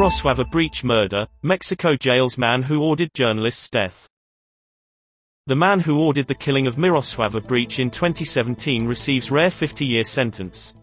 Miroslava Breach murder, Mexico jails man who ordered journalist's death. The man who ordered the killing of Miroslava Breach in 2017 receives rare 50-year sentence.